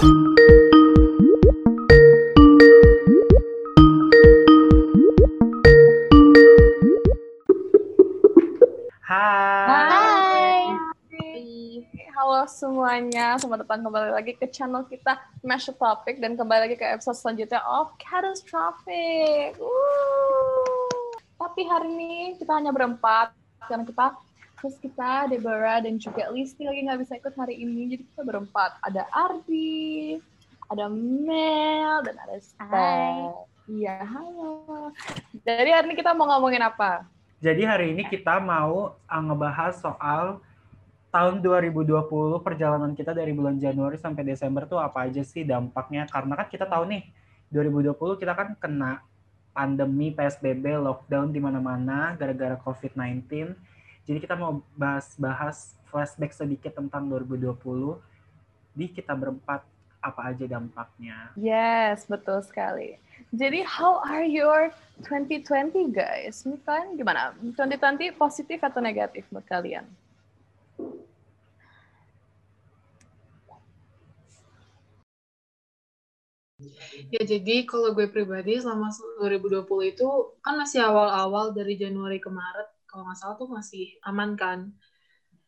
Semuanya, selamat datang kembali lagi ke channel kita Mashup Topic dan kembali lagi ke episode selanjutnya of Catastrophic. Tapi hari ini kita hanya berempat karena kita terus kita Deborah dan juga Listi lagi nggak bisa ikut hari ini, jadi kita berempat. Ada Ardi, ada Mel dan ada Steph. Iya, halo. Jadi hari ini kita mau ngomongin apa? Jadi hari ini kita mau uh, ngebahas soal tahun 2020 perjalanan kita dari bulan Januari sampai Desember tuh apa aja sih dampaknya? Karena kan kita tahu nih 2020 kita kan kena pandemi PSBB, lockdown di mana-mana gara-gara COVID-19. Jadi kita mau bahas-bahas flashback sedikit tentang 2020 di kita berempat apa aja dampaknya. Yes, betul sekali. Jadi, how are your 2020 guys? Ini kan gimana? 2020 positif atau negatif buat kalian? Ya jadi kalau gue pribadi selama 2020 itu kan masih awal-awal dari Januari ke Maret kalau nggak salah tuh masih aman kan?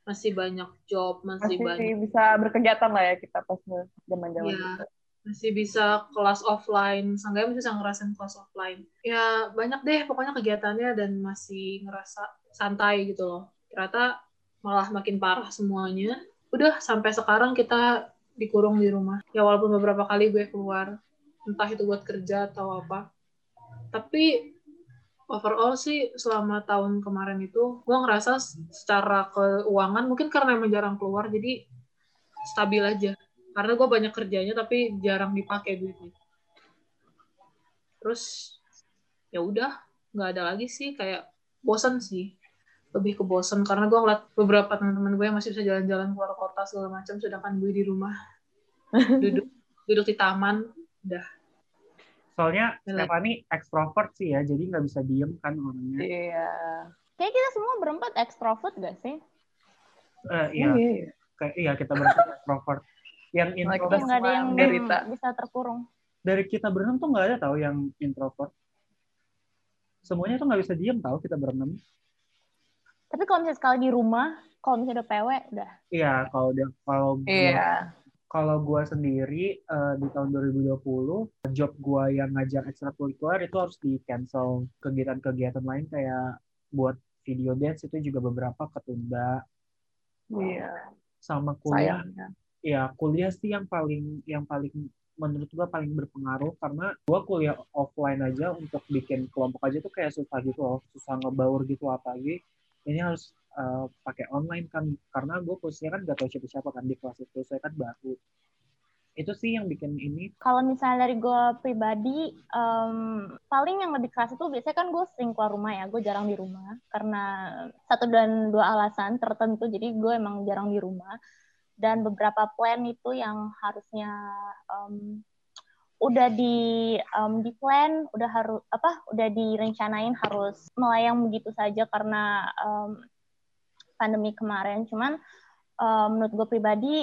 Masih banyak job masih, Masih banyak bisa berkegiatan lah ya kita pas zaman-zaman ya itu. masih bisa kelas offline. Seenggaknya masih bisa ngerasain kelas offline. Ya banyak deh pokoknya kegiatannya dan masih ngerasa santai gitu loh. Ternyata malah makin parah semuanya. Udah sampai sekarang kita dikurung di rumah. Ya walaupun beberapa kali gue keluar entah itu buat kerja atau apa. Tapi overall sih selama tahun kemarin itu gue ngerasa secara keuangan mungkin karena emang jarang keluar jadi stabil aja. Karena gue banyak kerjanya tapi jarang dipakai duitnya. Terus ya udah nggak ada lagi sih kayak bosan sih. Lebih ke bosan karena gue ngeliat beberapa teman-teman gue yang masih bisa jalan-jalan keluar kota segala macam sedangkan gue di rumah. Duduk duduk di taman udah Soalnya. Stephanie ekstrovert sih ya, jadi nggak bisa diem kan orangnya. Iya. Kayak kita semua berempat ekstrovert gak sih? Eh, iya, Iya. kayak iya kita berempat ekstrovert. Yang introvert nggak ada yang menderita. bisa terkurung. dari kita berenam tuh nggak ada tahu yang introvert. Semuanya tuh nggak bisa diem tahu kita berenam. Tapi kalau misalnya sekali di rumah, kalau misalnya udah PW, udah. Iya, kalau dia kalau Iya. Kalau gua sendiri eh, di tahun 2020 job gua yang ngajar ekstrakurikuler itu harus di cancel kegiatan-kegiatan lain kayak buat video dance itu juga beberapa ketunda Iya. sama kuliah Sayangnya. ya kuliah sih yang paling yang paling menurut gua paling berpengaruh karena gua kuliah offline aja untuk bikin kelompok aja tuh kayak susah gitu loh susah ngebaur gitu apalagi ini harus eh, pakai online kan karena gue posisinya kan gak tahu siapa-siapa kan di kelas itu saya kan baru itu sih yang bikin ini Kalau misalnya dari gue pribadi, em, paling yang lebih keras itu biasanya kan gue sering keluar rumah ya. Gue jarang di rumah karena satu dan dua alasan tertentu. Jadi gue emang jarang di rumah. Dan beberapa plan itu yang harusnya em, udah di em, di plan, udah harus apa? Udah direncanain harus melayang begitu saja karena em, pandemi kemarin. Cuman em, menurut gue pribadi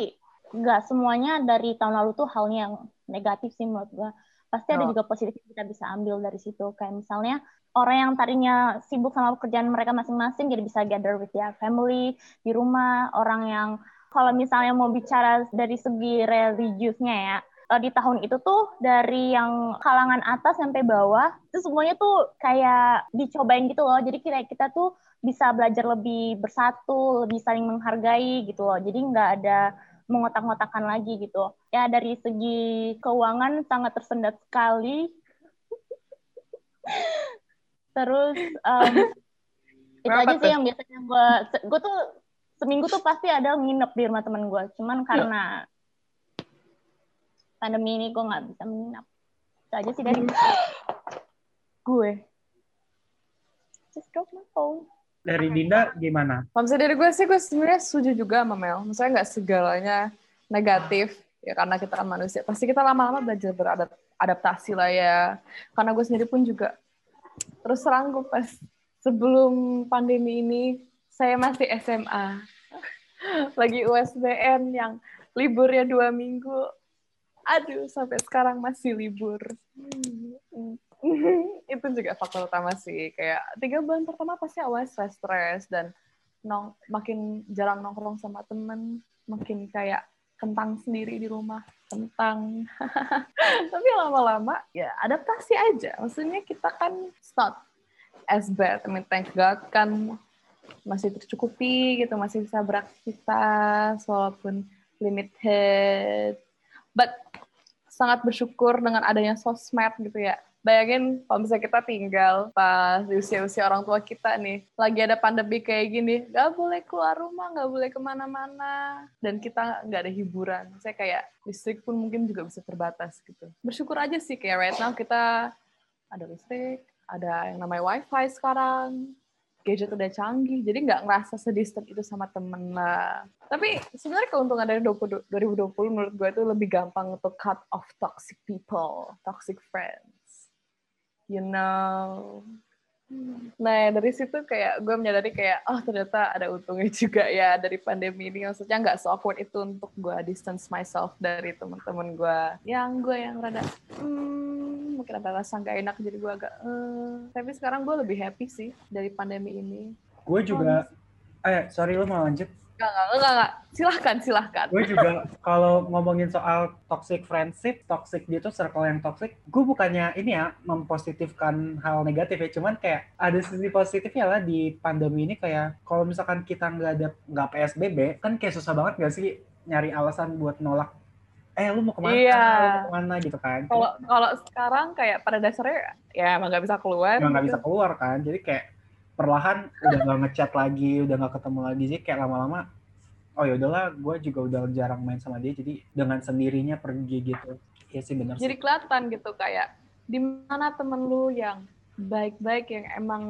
nggak semuanya dari tahun lalu tuh halnya yang negatif sih menurut gue. Pasti ada Oh. juga positif yang kita bisa ambil dari situ. Kayak misalnya orang yang tadinya sibuk sama pekerjaan mereka masing-masing jadi bisa gather with their family di rumah. Orang yang kalau misalnya mau bicara dari segi religiusnya ya, eh, di tahun itu tuh dari yang kalangan atas sampai bawah itu semuanya tuh kayak dicobain gitu loh. Jadi kira kita tuh bisa belajar lebih bersatu, lebih saling menghargai gitu loh. Jadi nggak ada mengotak-ngotakan lagi gitu. Ya dari segi keuangan sangat tersendat sekali. Terus em, itu aja tuh? sih yang biasanya gue, gue tuh seminggu tuh pasti ada nginep di rumah teman gue. Cuman karena pandemi ini gue nggak bisa menginap. Itu aja sih dari gue. Just drop my phone. Dari Dinda gimana Kalau misalnya dari gue sih, gue sebenarnya setuju juga sama Mel. Maksudnya nggak segalanya negatif, ya karena kita kan manusia. Pasti kita lama-lama belajar beradaptasi lah ya. Karena gue sendiri pun juga, terus terang gue pas sebelum pandemi ini, saya masih SMA. Lagi USBN yang liburnya dua minggu. aduh sampai sekarang masih libur. Hmm. itu juga faktor utama sih. Kayak tiga bulan pertama pasti awal stres-stres dan nong makin jarang nongkrong sama temen, makin kayak kentang sendiri di rumah kentang tapi lama-lama ya adaptasi aja maksudnya kita kan not as bad I mean thank God kan masih tercukupi gitu masih bisa beraktivitas walaupun limited but sangat bersyukur dengan adanya sosmed gitu ya bayangin kalau misalnya kita tinggal pas di usia-usia orang tua kita nih, lagi ada pandemi kayak gini, nggak boleh keluar rumah, nggak boleh ke mana-mana, dan kita nggak ada hiburan. Saya kayak listrik pun mungkin juga bisa terbatas gitu. Bersyukur aja sih kayak right now kita ada listrik, ada yang namanya wifi sekarang, gadget udah canggih, jadi nggak ngerasa sedistant itu sama temen lah. Tapi sebenarnya keuntungan dari 20, 2020 menurut gue itu lebih gampang untuk cut off toxic people, toxic friends you know. Nah dari situ kayak gue menyadari kayak oh ternyata ada untungnya juga ya dari pandemi ini. Maksudnya nggak so awkward itu untuk gue distance myself dari teman-teman gue yang gue yang rada hmm, mungkin ada rasa nggak enak jadi gue agak uh, tapi sekarang gue lebih happy sih dari pandemi ini. Gue juga eh sorry lo mau lanjut Enggak, enggak, enggak, enggak. Silahkan, silahkan. Gue juga kalau ngomongin soal toxic friendship, toxic dia tuh circle yang toxic, gue bukannya ini ya mempositifkan hal negatif ya, cuman kayak ada sisi positifnya lah di pandemi ini kayak kalau misalkan kita nggak ada nggak PSBB, kan kayak susah banget nggak sih nyari alasan buat nolak eh lu mau ke mana, iya. lu mau ke mana gitu kan. Kalau kalau sekarang kayak pada dasarnya ya emang nggak bisa keluar. Emang nggak gitu. bisa keluar kan, jadi kayak perlahan udah nggak ngechat lagi, udah nggak ketemu lagi. Sih kayak lama-lama oh ya udahlah gue juga udah jarang main sama dia jadi dengan sendirinya pergi gitu. Ya sih benar jadi kelihatan gitu kayak di mana temen lu yang baik-baik yang emang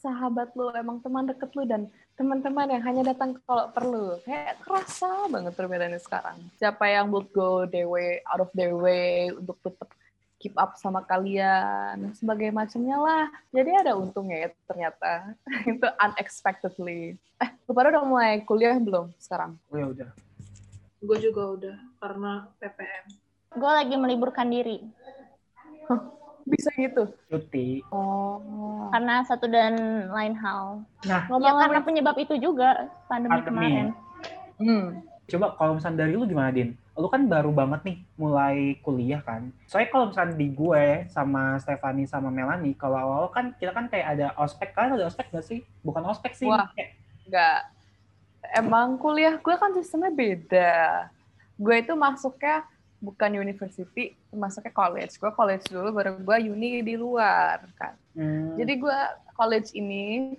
sahabat lu emang teman deket lu dan teman-teman yang hanya datang kalau perlu. Kayak kerasa banget perbedaannya sekarang. Siapa yang would go their way out of their way untuk tetap keep up sama kalian sebagai macamnya lah. Jadi ada untungnya ya ternyata. Itu unexpectedly. Eh lu pada udah mulai kuliah belum sekarang? Oh ya udah. Gue juga udah karena PPM gue lagi meliburkan diri. Bisa gitu? Cuti. Oh. Karena satu dan lain hal. Nah. Ya karena penyebab itu juga pandemi, Pandemi. kemarin. Hmm. coba kalau misalnya dari lu gimana din lu kan baru banget nih mulai kuliah kan. Soalnya kalau misalnya di gue sama Stefani sama Melani, kalau awal kan kita kan kayak ada ospek, kan ada ospek gak sih? Bukan ospek sih. Wah. Kayak, Enggak. Emang kuliah gue kan sistemnya beda. Gue itu masuknya bukan university, masuknya college. Gue college dulu, baru gue uni di luar kan. hmm, Jadi gue college ini,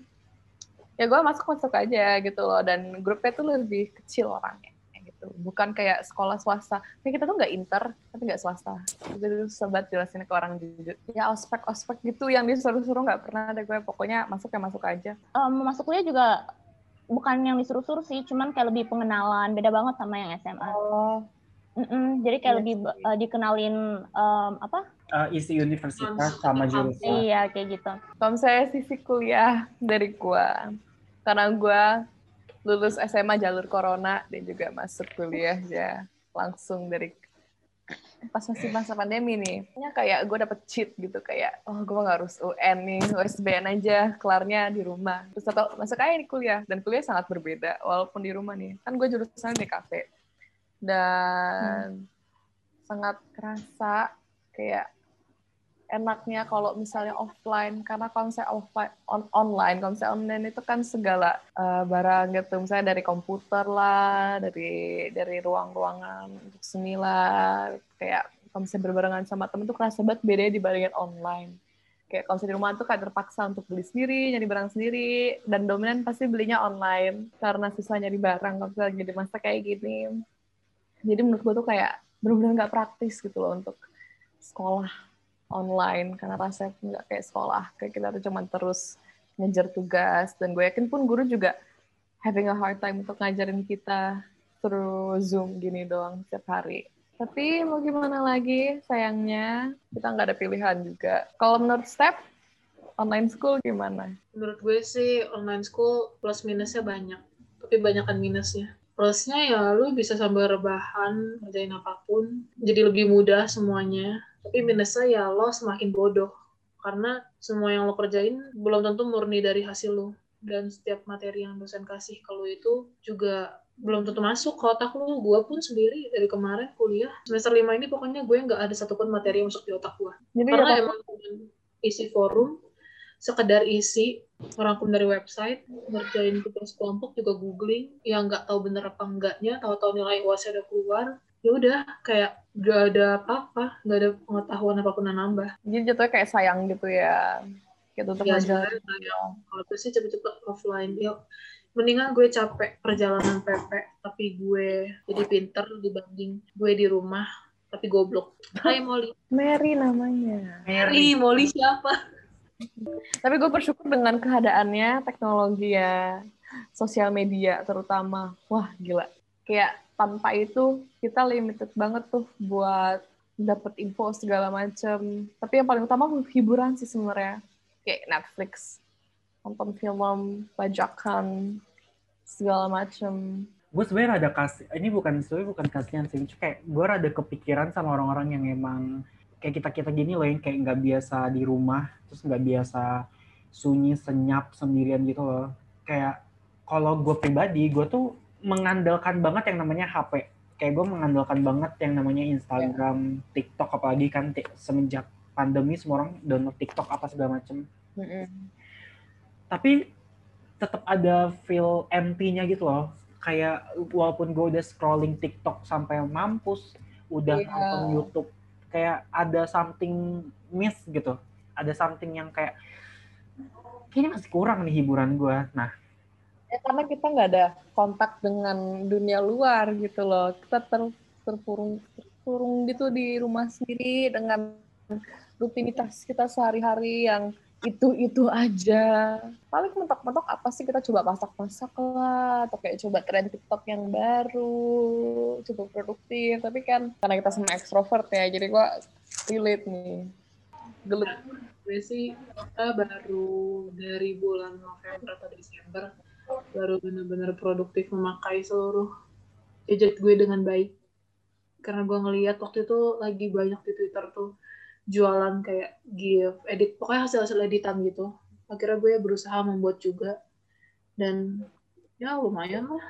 ya gue masuk masuk aja gitu loh. Dan grupnya tuh lebih kecil orangnya gitu. Bukan kayak sekolah swasta. Kayak kita tuh nggak inter, tapi nggak swasta. Itu sobat jelasin ke orang jujur. Ya ospek-ospek gitu yang disuruh-suruh nggak pernah ada gue. Pokoknya masuk ya masuk aja. um, masuk kuliah juga bukan yang disuruh-suruh sih cuman kayak lebih pengenalan beda banget sama yang SMA Oh. Mm-mm, jadi kayak Iya lebih uh, dikenalin um, apa uh, isi universitas sama jurusan. iya kayak gitu Kalau saya sisi kuliah dari gua, karena gua lulus SMA jalur corona dan juga masuk kuliah ya langsung dari pas masih masa pandemi nih. Ya kayak gue dapet cheat gitu kayak oh gue nggak harus UN nih, USBN aja kelarnya di rumah. Terus atau masuk aja di kuliah dan kuliah sangat berbeda walaupun di rumah nih. Kan gue jurusan di kafe dan sangat kerasa kayak enaknya kalau misalnya offline karena misalnya offline on, online misalnya online itu kan segala uh, barang gitu. Misalnya dari komputer lah dari dari ruang-ruangan untuk seni lah. Kayak misalnya berbarengan sama temen tuh kerasa banget bedanya dibandingin online. Kayak misalnya di rumah tuh kayak terpaksa untuk beli sendiri nyari barang sendiri dan dominan pasti belinya online karena susah nyari barang kalau misalnya lagi di masa kayak gini. Jadi menurut gue tuh kayak benar-benar nggak praktis gitu loh untuk sekolah online karena rasanya nggak kayak sekolah kayak kita tuh cuma terus ngejar tugas. Dan gue yakin pun guru juga having a hard time untuk ngajarin kita through zoom gini doang setiap hari. Tapi mau gimana lagi sayangnya kita nggak ada pilihan juga. Kalau menurut Step online school gimana? Menurut gue sih online school plus minusnya banyak, tapi banyakan minusnya. plusnya ya lu bisa sambil rebahan ngerjain apa pun. Jadi lebih mudah semuanya tapi minusnya ya lo semakin bodoh karena semua yang lo kerjain belum tentu murni dari hasil lo dan setiap materi yang dosen kasih kalau itu juga belum tentu masuk ke otak lu. Gue pun sendiri dari kemarin kuliah semester lima ini pokoknya gue nggak ada satupun materi yang masuk di otak gue. Jadi Karena ya, emang isi forum, sekedar isi, merangkum dari website, ngerjain tugas kelompok juga googling, yang nggak tahu bener apa enggaknya, tahu-tahu nilai UASnya udah keluar, ya udah kayak gak ada apa-apa, gak ada pengetahuan apa pun yang nambah. jadi jatuhnya kayak sayang gitu ya. Gitu untuk Ya kayak kalau gue sih cepet-cepet offline. Yuk, mendingan gue capek perjalanan PP, tapi gue jadi pinter dibanding gue di rumah tapi goblok. Hai Molly. Mary namanya. Mary, Molly siapa? Tapi gue bersyukur dengan keadaannya teknologi ya, sosial media terutama. Wah gila. Kayak tanpa itu kita limited banget tuh buat dapet info segala macem. Tapi yang paling utama hiburan sih sebenarnya. Kayak Netflix, nonton film, bajakan, segala macem. gue sebenarnya ada kasih ini bukan sebenarnya bukan kasihan sih kayak gue rada kepikiran sama orang-orang yang emang kayak kita kita gini loh yang kayak nggak biasa di rumah terus nggak biasa sunyi senyap sendirian gitu loh kayak kalau gue pribadi gue tuh mengandalkan banget yang namanya HP kayak gue mengandalkan banget yang namanya Instagram TikTok apalagi kan semenjak pandemi semua orang download TikTok apa segala macem. Tapi tetap ada feel empty-nya gitu loh. Kayak walaupun gue udah scrolling TikTok sampai mampus, udah Iya. nonton YouTube, kayak ada something miss gitu, ada something yang kayak kayaknya masih kurang nih hiburan gue. Nah, Ya karena kita nggak ada kontak dengan dunia luar gitu loh. Kita ter, terpurung terpurung gitu di rumah sendiri dengan rutinitas kita sehari-hari yang itu-itu aja. Paling mentok-mentok apa sih kita coba masak-masak lah, atau kayak coba tren TikTok yang baru, coba produktif. Tapi kan karena kita sama ekstrovert ya, jadi gua relate nih. Gelut. gue sih kita baru dari bulan November atau Desember baru benar-benar produktif memakai seluruh gadget gue dengan baik. Karena gue ngeliat waktu itu lagi banyak di Twitter tuh jualan kayak gift edit pokoknya hasil-hasil editan gitu. Akhirnya gue berusaha membuat juga. Dan ya lumayan lah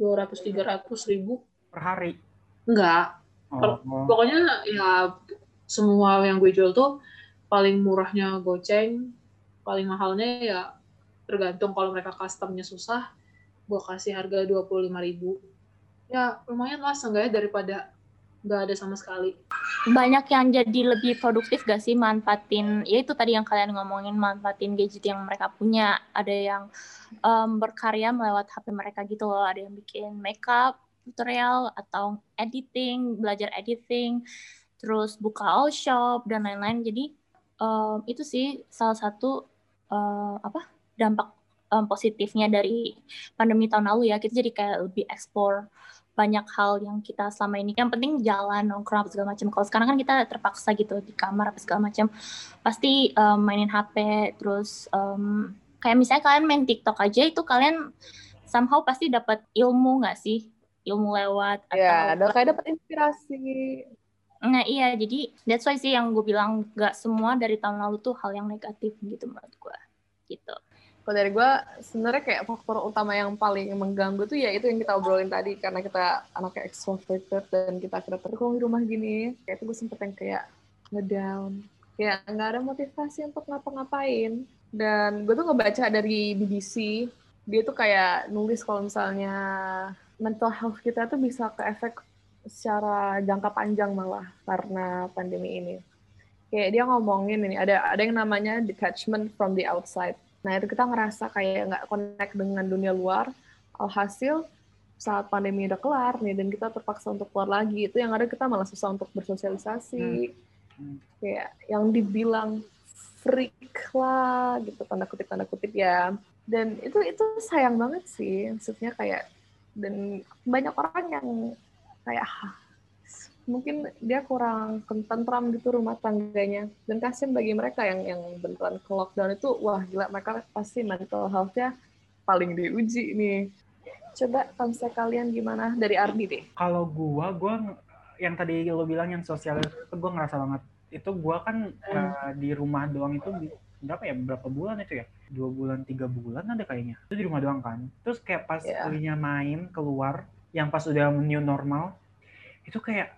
200-300 ribu. Per hari. enggak. Oh, pokoknya ya semua yang gue jual tuh paling murahnya goceng paling mahalnya ya tergantung kalau mereka customnya susah gue kasih harga 25.000 ribu. Ya lumayan lah seenggaknya daripada nggak ada sama sekali. Banyak yang jadi lebih produktif gak sih manfaatin ya itu tadi yang kalian ngomongin manfaatin gadget yang mereka punya. Ada yang em, berkarya melewat HP mereka gitu loh. Ada yang bikin makeup tutorial atau editing belajar editing terus buka all shop dan lain-lain. Jadi em, itu sih salah satu em, apa dampak em, positifnya dari pandemi tahun lalu ya. Kita jadi kayak lebih explore banyak hal yang kita selama ini. Yang penting jalan nongkrong segala macam kalau sekarang kan kita terpaksa gitu di kamar apa segala macam pasti um, mainin HP terus um, kayak misalnya kalian main TikTok aja itu kalian somehow pasti dapat ilmu nggak sih? Ilmu lewat atau Ya, ada kayak dapat inspirasi. nah iya jadi that's why sih yang gue bilang nggak semua dari tahun lalu tuh hal yang negatif gitu menurut gue gitu Kalau dari gue, sebenarnya kayak faktor utama yang paling mengganggu tuh ya itu yang kita obrolin tadi. Karena kita anaknya extroverted dan kita akhirnya terkurung di rumah gini. Kayak itu gue sempet yang kayak ngedown. Kayak nggak ada motivasi untuk ngapa-ngapain. Dan gue tuh ngebaca dari BBC, dia tuh kayak nulis kalau misalnya mental health kita tuh bisa ke efek secara jangka panjang malah karena pandemi ini. Kayak dia ngomongin ini, ada ada yang namanya detachment from the outside. Nah itu kita ngerasa kayak nggak connect dengan dunia luar. Alhasil saat pandemi udah kelar nih dan kita terpaksa untuk keluar lagi, itu yang ada kita malah susah untuk bersosialisasi. Hmm. Kayak yang dibilang freak lah gitu tanda kutip tanda kutip ya. Dan itu itu sayang banget sih, maksudnya kayak dan banyak orang yang kayak "Hah, mungkin dia kurang tentram gitu rumah tangganya dan kasihan bagi mereka yang yang beneran ke lockdown itu wah gila mereka pasti mental health-nya paling diuji nih Coba konsep kalian gimana dari Ardi deh. Kalau gua, gua ng- yang tadi lo bilang yang sosial itu gua ngerasa banget. Itu gua kan eh, di rumah doang itu berapa ya? Berapa bulan itu ya? Dua bulan, tiga bulan ada kayaknya. Itu di rumah doang kan. Terus kayak pas Iya. kuliahnya main keluar, yang pas udah new normal, itu kayak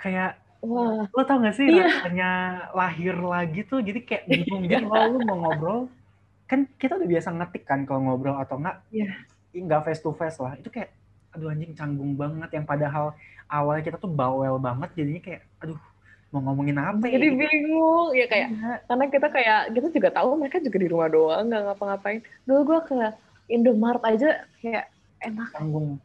kayak Wah, lo tau gak sih Iya. rasanya lahir lagi tuh jadi kayak bingung gitu kalau lu mau ngobrol kan kita udah biasa ngetik kan kalau ngobrol atau enggak Iya. nggak face to face lah itu kayak aduh anjing canggung banget yang padahal awalnya kita tuh bawel banget jadinya kayak aduh mau ngomongin apa ya jadi bingung ya kayak karena kita kayak kita juga tahu mereka juga di rumah doang nggak ngapa-ngapain. Dulu gue ke Indomaret aja kayak enak canggung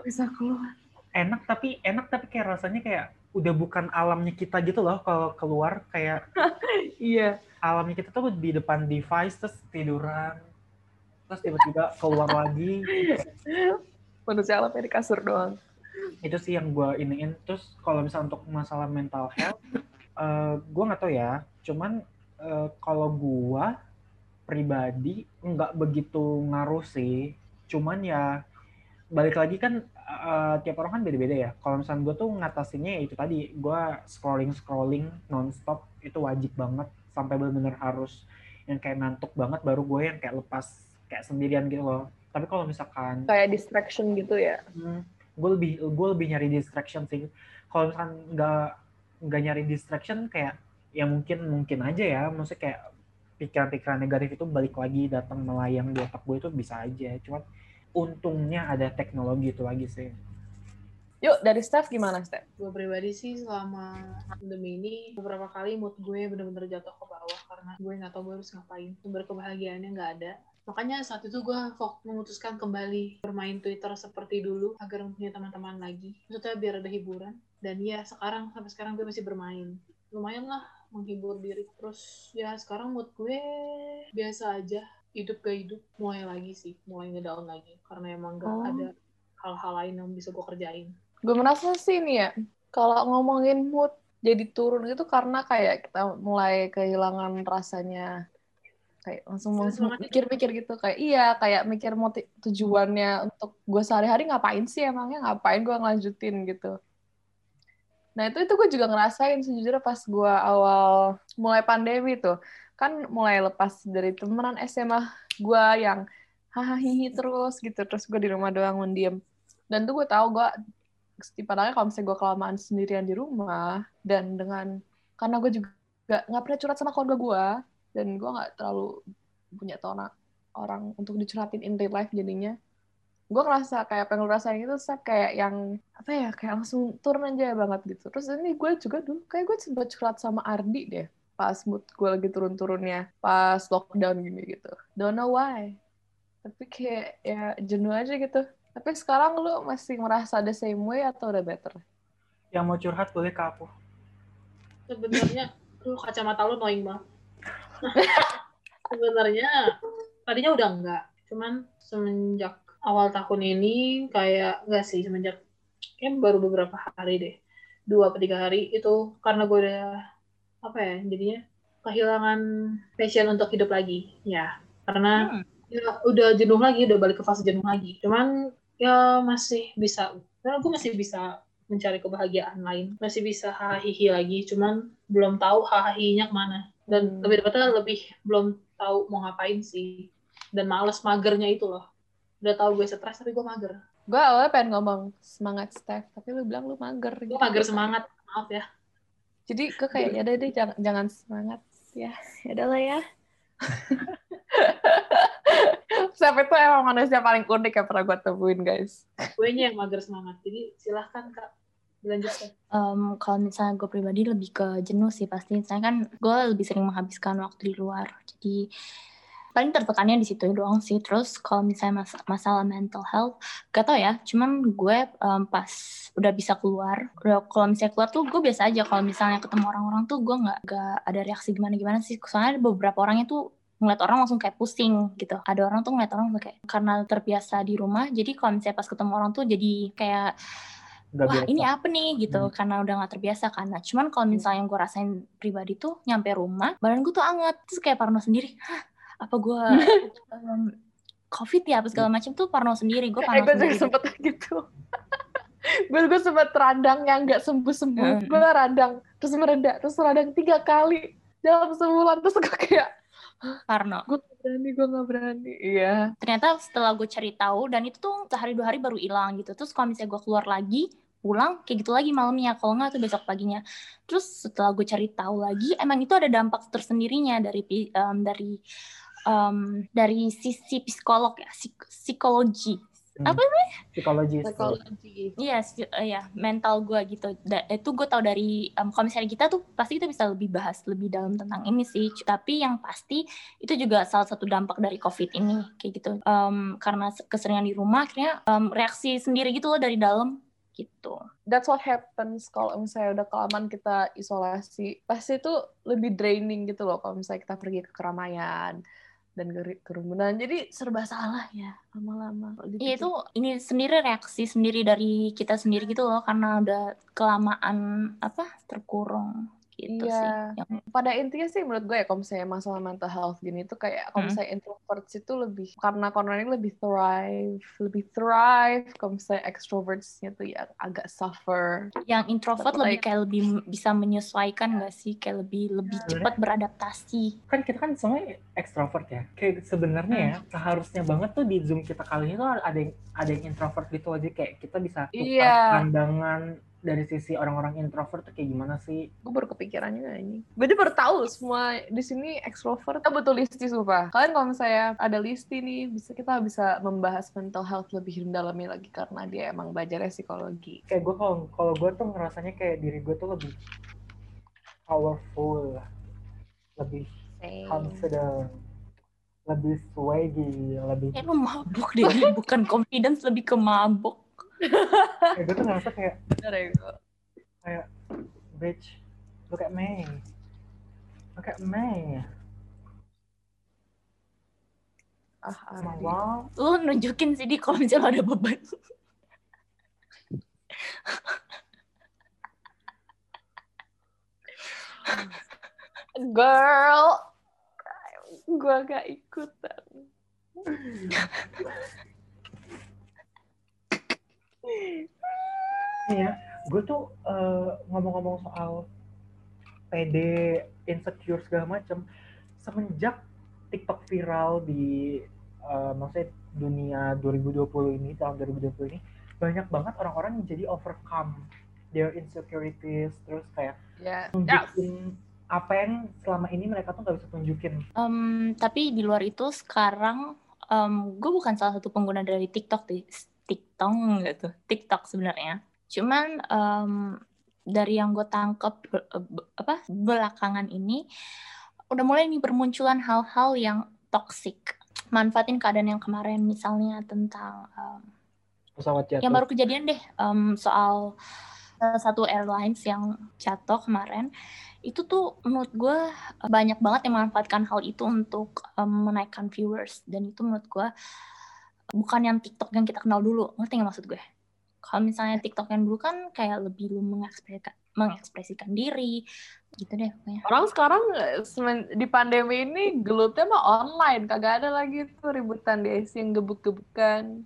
bisa keluar. enak tapi enak tapi kayak rasanya kayak udah bukan alamnya kita gitu loh kalau keluar kayak Iya. alamnya kita tuh di depan device terus tiduran terus tiba-tiba keluar lagi Manusia alamnya di kasur doang. itu sih yang gue iniin terus kalau misalnya untuk masalah mental health eh gue nggak tahu ya cuman eh, kalau gue pribadi nggak begitu ngaruh sih cuman ya balik lagi kan eh, tiap orang kan beda-beda ya. Kalau misalnya gue tuh ngatasinnya ya itu tadi gue scrolling scrolling nonstop itu wajib banget. Sampai benar-benar harus yang kayak ngantuk banget baru gue yang kayak lepas kayak sendirian gitu loh. Tapi kalau misalkan Kayak distraction gitu ya. gue lebih gue lebih nyari distraction sih. Kalau misalkan nggak nggak nyari distraction kayak ya mungkin mungkin aja ya. Maksudnya kayak pikiran-pikiran negatif itu balik lagi datang melayang di otak gue itu bisa aja. Cuman untungnya ada teknologi itu lagi sih. Yuk dari Steph gimana Steph? gue pribadi sih selama pandemi ini beberapa kali mood gue bener-bener jatuh ke bawah karena gue nggak tahu gue harus ngapain. Sumber kebahagiaannya nggak ada. Makanya saat itu gue memutuskan kembali bermain Twitter seperti dulu agar mempunyai teman-teman lagi. Maksudnya biar ada hiburan. Dan ya sekarang sampai sekarang gue masih bermain. Lumayan lah menghibur diri. Terus ya sekarang mood gue biasa aja hidup gak hidup mulai lagi sih mulai ngedown lagi. Karena emang gak Oh. ada hal-hal lain yang bisa gue kerjain. Gue merasa sih ini ya, kalau ngomongin mood jadi turun itu karena kayak kita mulai kehilangan rasanya. Kayak langsung langsung mikir-mikir gitu kayak iya kayak mikir motif tujuannya untuk gue sehari-hari ngapain sih emangnya? Ngapain gue ngelanjutin gitu? Nah itu itu gue juga ngerasain sejujurnya pas gue awal mulai pandemi tuh kan mulai lepas dari temenan SMA gue yang hahaha terus gitu. Terus gue di rumah doang mendiam dan tuh gue tahu gue padahal kalau misalnya gue kelamaan sendirian di rumah dan dengan karena gue juga nggak pernah curhat sama keluarga gue dan gue nggak terlalu punya tona orang untuk dicurhatin in real life jadinya. Gue ngerasa kayak pengen ngerasain itu saya kayak yang apa ya kayak langsung turun aja banget gitu. Terus ini gue juga dulu kayak gue sempat curhat sama Ardi deh pas mood gue lagi turun-turunnya pas lockdown gini gitu. Don't know why. Tapi kayak ya jenuh aja gitu. Tapi sekarang lu masih merasa the same way atau udah better? Yang mau curhat boleh ke aku sebenarnya tuh kacamata lu annoying banget. Sebenarnya tadinya udah enggak. Cuman semenjak awal tahun ini kayak enggak sih semenjak kayak baru beberapa hari deh. Dua atau tiga hari itu karena gue udah apa ya jadinya kehilangan passion untuk hidup lagi ya. Karena ya udah jenuh lagi udah balik ke fase jenuh lagi. Cuman ya masih bisa karena gue masih bisa mencari kebahagiaan lain. Masih bisa hahihi lagi cuman belum tahu hahihinya ke mana. Dan Hmm. lebih tepatnya lebih belum tahu mau ngapain sih. Dan males magernya itu loh. Udah tahu gue stres tapi gue mager. Gue awalnya pengen ngomong semangat Steph. Tapi lu bilang lu mager gue gitu. mager semangat. Maaf ya jadi gue kayak ya deh jangan, jangan semangat. Ya ya udah lah ya. Steph itu emang manusia paling unik yang pernah gue temuin guys? Gue yang mager semangat. Jadi silahkan kak. Dilanjutkan. Em, kalau misalnya gue pribadi lebih ke jenuh sih pasti. Saya kan gue lebih sering menghabiskan waktu di luar. Jadi paling tertekannya di situ doang sih. Terus kalau misalnya mas- masalah mental health, gak tau ya. Cuman gue em, pas udah bisa keluar, udah kalau misalnya keluar tuh gue biasa aja. Kalau misalnya ketemu orang-orang tuh gue nggak nggak ada reaksi gimana-gimana sih. Soalnya ada beberapa orangnya tuh ngeliat orang langsung kayak pusing gitu. Ada orang tuh ngeliat orang kayak karena terbiasa di rumah. Jadi kalau misalnya pas ketemu orang tuh jadi kayak nggak wah biasa ini apa nih gitu Hmm. karena udah nggak terbiasa kan nah cuman kalau misalnya yang gue rasain pribadi tuh nyampe rumah badan gue tuh anget terus kayak parno sendiri Hah, apa gue em, covid ya apa segala macam tuh parno sendiri gue Eh, parno gue juga sendiri sempet gitu. gue gue sempet radang yang nggak sembuh sembuh. Hmm. Gue radang terus mereda terus radang tiga kali dalam sebulan terus gue kayak parno gue gak berani gue nggak berani. Iya. ternyata setelah gue cari tahu dan itu tuh sehari dua hari baru hilang gitu terus kalau misalnya gue keluar lagi pulang kayak gitu lagi malamnya kalau nggak tuh besok paginya terus setelah gue cari tahu lagi emang itu ada dampak tersendirinya dari em, dari em, dari sisi psikolog ya psik- psikologi Hmm. Apa Psikologis. Psikologi. Iya, si- eh, ya mental gue gitu. Da- itu gue tau dari em, kalau misalnya kita tuh pasti kita bisa lebih bahas lebih dalam tentang ini sih. Tapi yang pasti itu juga salah satu dampak dari COVID ini kayak gitu. Em, karena se- keseringan di rumah, akhirnya em, reaksi sendiri gitu loh dari dalam gitu. That's what happens kalau misalnya udah kelamaan kita isolasi. Pasti itu lebih draining gitu loh kalau misalnya kita pergi ke keramaian dan ke- kerumunan. Jadi serba salah ya lama-lama. Iya itu ini sendiri reaksi sendiri dari kita sendiri gitu loh karena udah kelamaan apa terkurung gitu Iya. sih. Yang- pada intinya sih menurut gue ya kalau misalnya masalah mental health gini tuh kayak kalau Hmm. misalnya introverts itu lebih karena corona ini lebih thrive lebih thrive kalau misalnya extrovertsnya tuh ya agak suffer yang introvert But lebih like- kayak lebih bisa menyesuaikan gak sih kayak lebih lebih Sebenarnya- cepat beradaptasi kan kita kan semua extrovert ya. Kayak sebenarnya ya Hmm. seharusnya banget tuh di Zoom kita kali ini tuh ada yang ada yang introvert gitu aja kayak kita bisa tukar Iya. pandangan dari sisi orang-orang introvert tuh kayak gimana sih? gue baru kepikiran juga ini. Gue tuh baru tahu semua di sini extrovert. Kita butuh listi sumpah. Kalian kalau misalnya ada listi nih bisa kita bisa membahas mental health lebih dalamnya lagi karena dia emang belajarnya psikologi. Kayak gue kalau kalau gue tuh ngerasanya kayak diri gue tuh lebih powerful, lebih confident, lebih swaggy, lebih kayak lu mabuk deh bukan confidence lebih ke mabuk kayak gue tuh ngerasa kayak Bener ya, gue. bitch, look at me, look at me, ah Ardi. lu nunjukin sih di kalau misalnya ada beban. Girl. Gue gak ikutan Iya, gue tuh eh, ngomong-ngomong soal PD, insecure segala macem, semenjak TikTok viral di eh, maksudnya dunia 2020 ini, tahun 2020 ini, banyak banget orang-orang yang jadi overcome their insecurities, terus kayak ya nunjukin apa yang selama ini mereka tuh nggak bisa tunjukin. Em, tapi di luar itu sekarang gue bukan salah satu pengguna dari TikTok di TikTok gitu. TikTok sebenarnya cuman em, dari yang gue tangkep be- apa belakangan ini udah mulai nih bermunculan hal-hal yang toxic. Manfaatin keadaan yang kemarin misalnya tentang Pesawat jatuh. yang baru kejadian deh em, soal salah satu airlines yang jatuh kemarin. Itu tuh menurut gue eh, banyak banget yang memanfaatkan hal itu untuk em, menaikkan viewers. Dan itu menurut gue bukan yang TikTok yang kita kenal dulu. Ngerti nggak maksud gue kalau misalnya TikTok yang dulu kan kayak lebih lu mengekspresikan mengekspresikan diri gitu deh pokoknya. Orang sekarang di pandemi ini gelutnya mah online kagak ada lagi tuh ributan di IC yang gebuk-gebukan.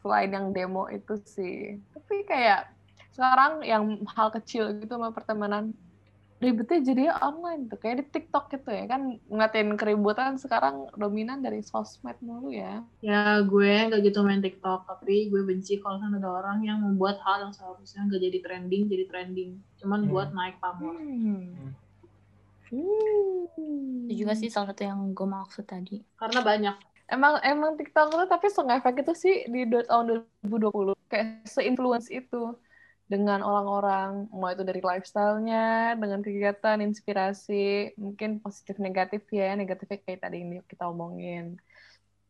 Selain yang demo itu sih. Tapi kayak sekarang yang hal kecil gitu sama pertemanan ribetnya jadinya online tuh kayak di TikTok gitu ya kan ngatain keributan sekarang dominan dari sosmed mulu ya Ya gue nggak gitu main TikTok, tapi gue benci kalau ada orang yang membuat hal yang seharusnya nggak jadi trending, jadi trending. Cuman Hmm. buat naik pamor. Hmm. itu juga sih salah satu yang gue maksud tadi Karena banyak. Emang emang TikTok tuh tapi efek itu sih di tahun 2020 kayak se-influence itu dengan orang-orang mau itu dari lifestyle-nya, dengan kegiatan, inspirasi, mungkin positif negatif ya, negatifnya kayak tadi yang kita omongin.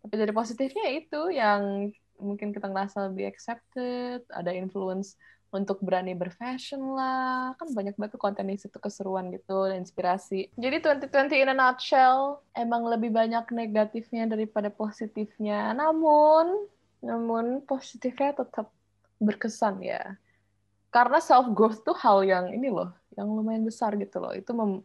Tapi dari positifnya itu yang mungkin kita ngerasa lebih accepted, ada influence untuk berani berfashion lah, kan banyak banget konten di situ keseruan gitu, dan inspirasi. Jadi 2020 in a nutshell, emang lebih banyak negatifnya daripada positifnya. Namun, namun positifnya tetap berkesan ya. Karena self growth tuh hal yang ini loh, yang lumayan besar gitu loh. Itu mem-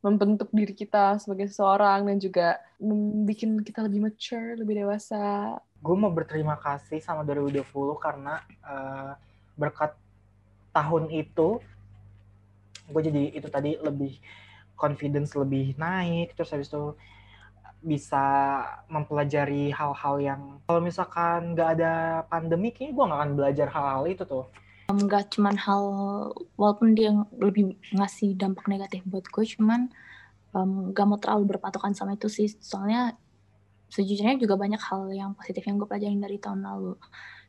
membentuk diri kita sebagai seseorang dan juga membuat kita lebih mature, lebih dewasa. Gue mau berterima kasih sama 2020 karena uh, berkat tahun itu gue jadi itu tadi lebih confidence lebih naik terus habis itu bisa mempelajari hal-hal yang kalau misalkan nggak ada pandemi kayaknya gue nggak akan belajar hal-hal itu tuh nggak cuman hal walaupun dia lebih ngasih dampak negatif buat gue cuman um, gak mau terlalu berpatokan sama itu sih. Soalnya sejujurnya juga banyak hal yang positif yang gue pelajarin dari tahun lalu.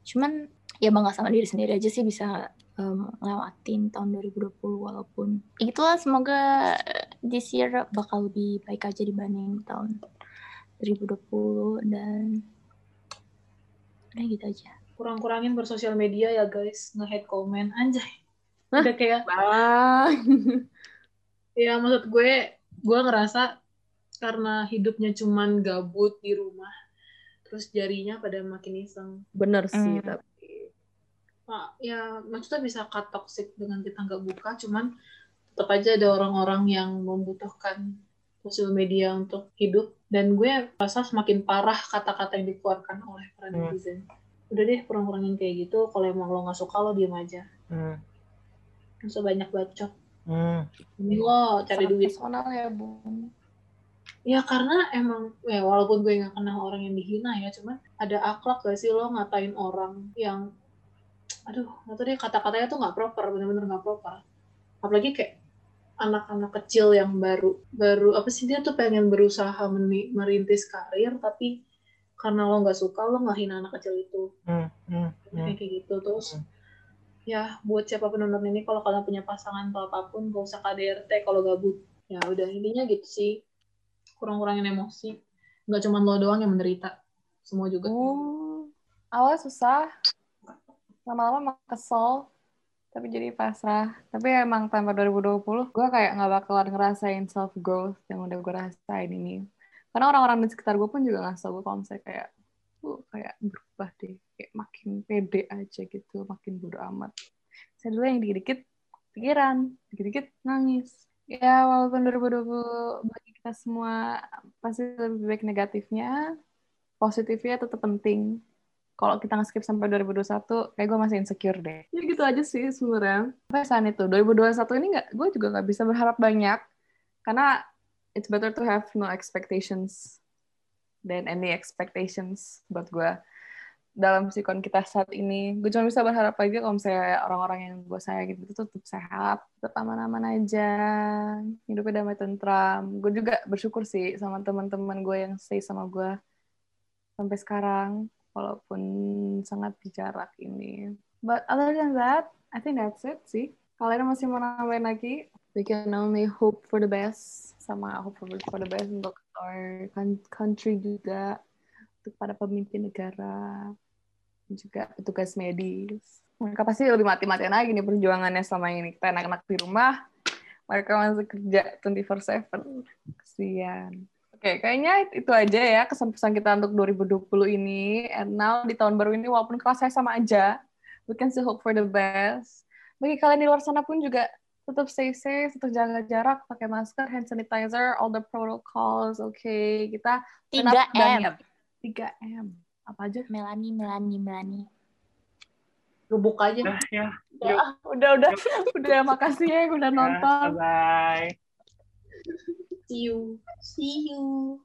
Cuman ya bangga sama diri sendiri aja sih bisa um, lewatin tahun 2020 walaupun itulah semoga this year bakal lebih baik aja dibanding tahun 2020 dan udah gitu aja kurang-kurangin bersosial media ya guys. Nge-hate komen. Anjay. Udah kayak ya maksud gue gue ngerasa karena hidupnya cuman gabut di rumah terus jarinya pada makin iseng. Bener sih mm. tapi Pak, ya maksudnya bisa cut toxic dengan kita nggak buka cuman tetap aja ada orang-orang yang membutuhkan sosial media untuk hidup. Dan gue rasa semakin parah kata-kata yang dikeluarkan oleh para hmm. netizen. Hmm udah deh kurang-kurangin kayak gitu. Kalau emang lo nggak suka lo diem aja. Hmm. Masa banyak bacot hmm. ini lo cari Sangat duit. personal ya bun. Ya karena emang ya walaupun gue nggak kenal orang yang dihina ya cuman ada akhlak gak sih lo ngatain orang yang aduh nggak tahu deh kata-katanya tuh nggak proper bener-bener nggak proper. Apalagi kayak anak-anak kecil yang baru baru apa sih dia tuh pengen berusaha merintis karir tapi karena lo nggak suka lo nggak hina anak kecil itu. Hmm, hmm, hmm. kayak gitu. Terus hmm. ya buat siapa penonton ini kalau kalian punya pasangan atau apa pun gak usah KDRT kalau gabut. Ya udah intinya gitu sih. Kurang-kurangin emosi. Nggak cuma lo doang yang menderita. Semua juga. Hmm. awal susah. Lama-lama emang kesel. Tapi jadi pasrah. Tapi emang tanpa 2020 gue kayak nggak bakalan ngerasain self growth yang udah gue rasain ini karena orang-orang di sekitar gue pun juga ngasih tau gue kalau misalnya kayak tuh kayak berubah deh kayak makin pede aja gitu makin bodo amat. Saya dulu yang dikit-dikit pikiran dikit-dikit nangis. Ya walaupun 2020 bagi kita semua pasti lebih baik negatifnya positifnya tetap penting. Kalau kita nge-skip sampai 2021 kayak gue masih insecure deh. Ya gitu aja sih sebenarnya. Sampai itu 2021 ini nggak gue juga nggak bisa berharap banyak. Karena it's better to have no expectations than any expectations buat gue dalam sikon kita saat ini. Gue cuma bisa berharap aja kalau misalnya orang-orang yang gue sayang gitu tuh tetap sehat, tetap aman-aman aja, hidupnya damai tentram. Gue juga bersyukur sih sama teman-teman gue yang stay sama gue sampai sekarang, walaupun sangat jarak ini. But other than that, I think that's it sih. Kalian masih mau nambahin lagi? We can only hope for the best. Sama hopefully for the best untuk our country juga. Untuk para pemimpin negara. Juga petugas medis. Mereka pasti lebih mati-matian lagi nih perjuangannya selama ini. Kita anak-anak di rumah. Mereka masih kerja 24/7 kesian. Oke, okay, kayaknya itu aja ya kesan-pesan kita untuk 2020 ini. And now di tahun baru ini walaupun kelasnya sama aja, we can still hope for the best. Bagi kalian di luar sana pun juga tetap stay safe, tetap jaga jarak, pakai masker, hand sanitizer, all the protocols, oke. Okay. Kita 3M. 3M. Apa aja? Melani, Melani, Melani. Lubuk aja. Udah, ya. Udah, udah, udah, udah, makasih ya udah ya, nonton. bye. See you. See you.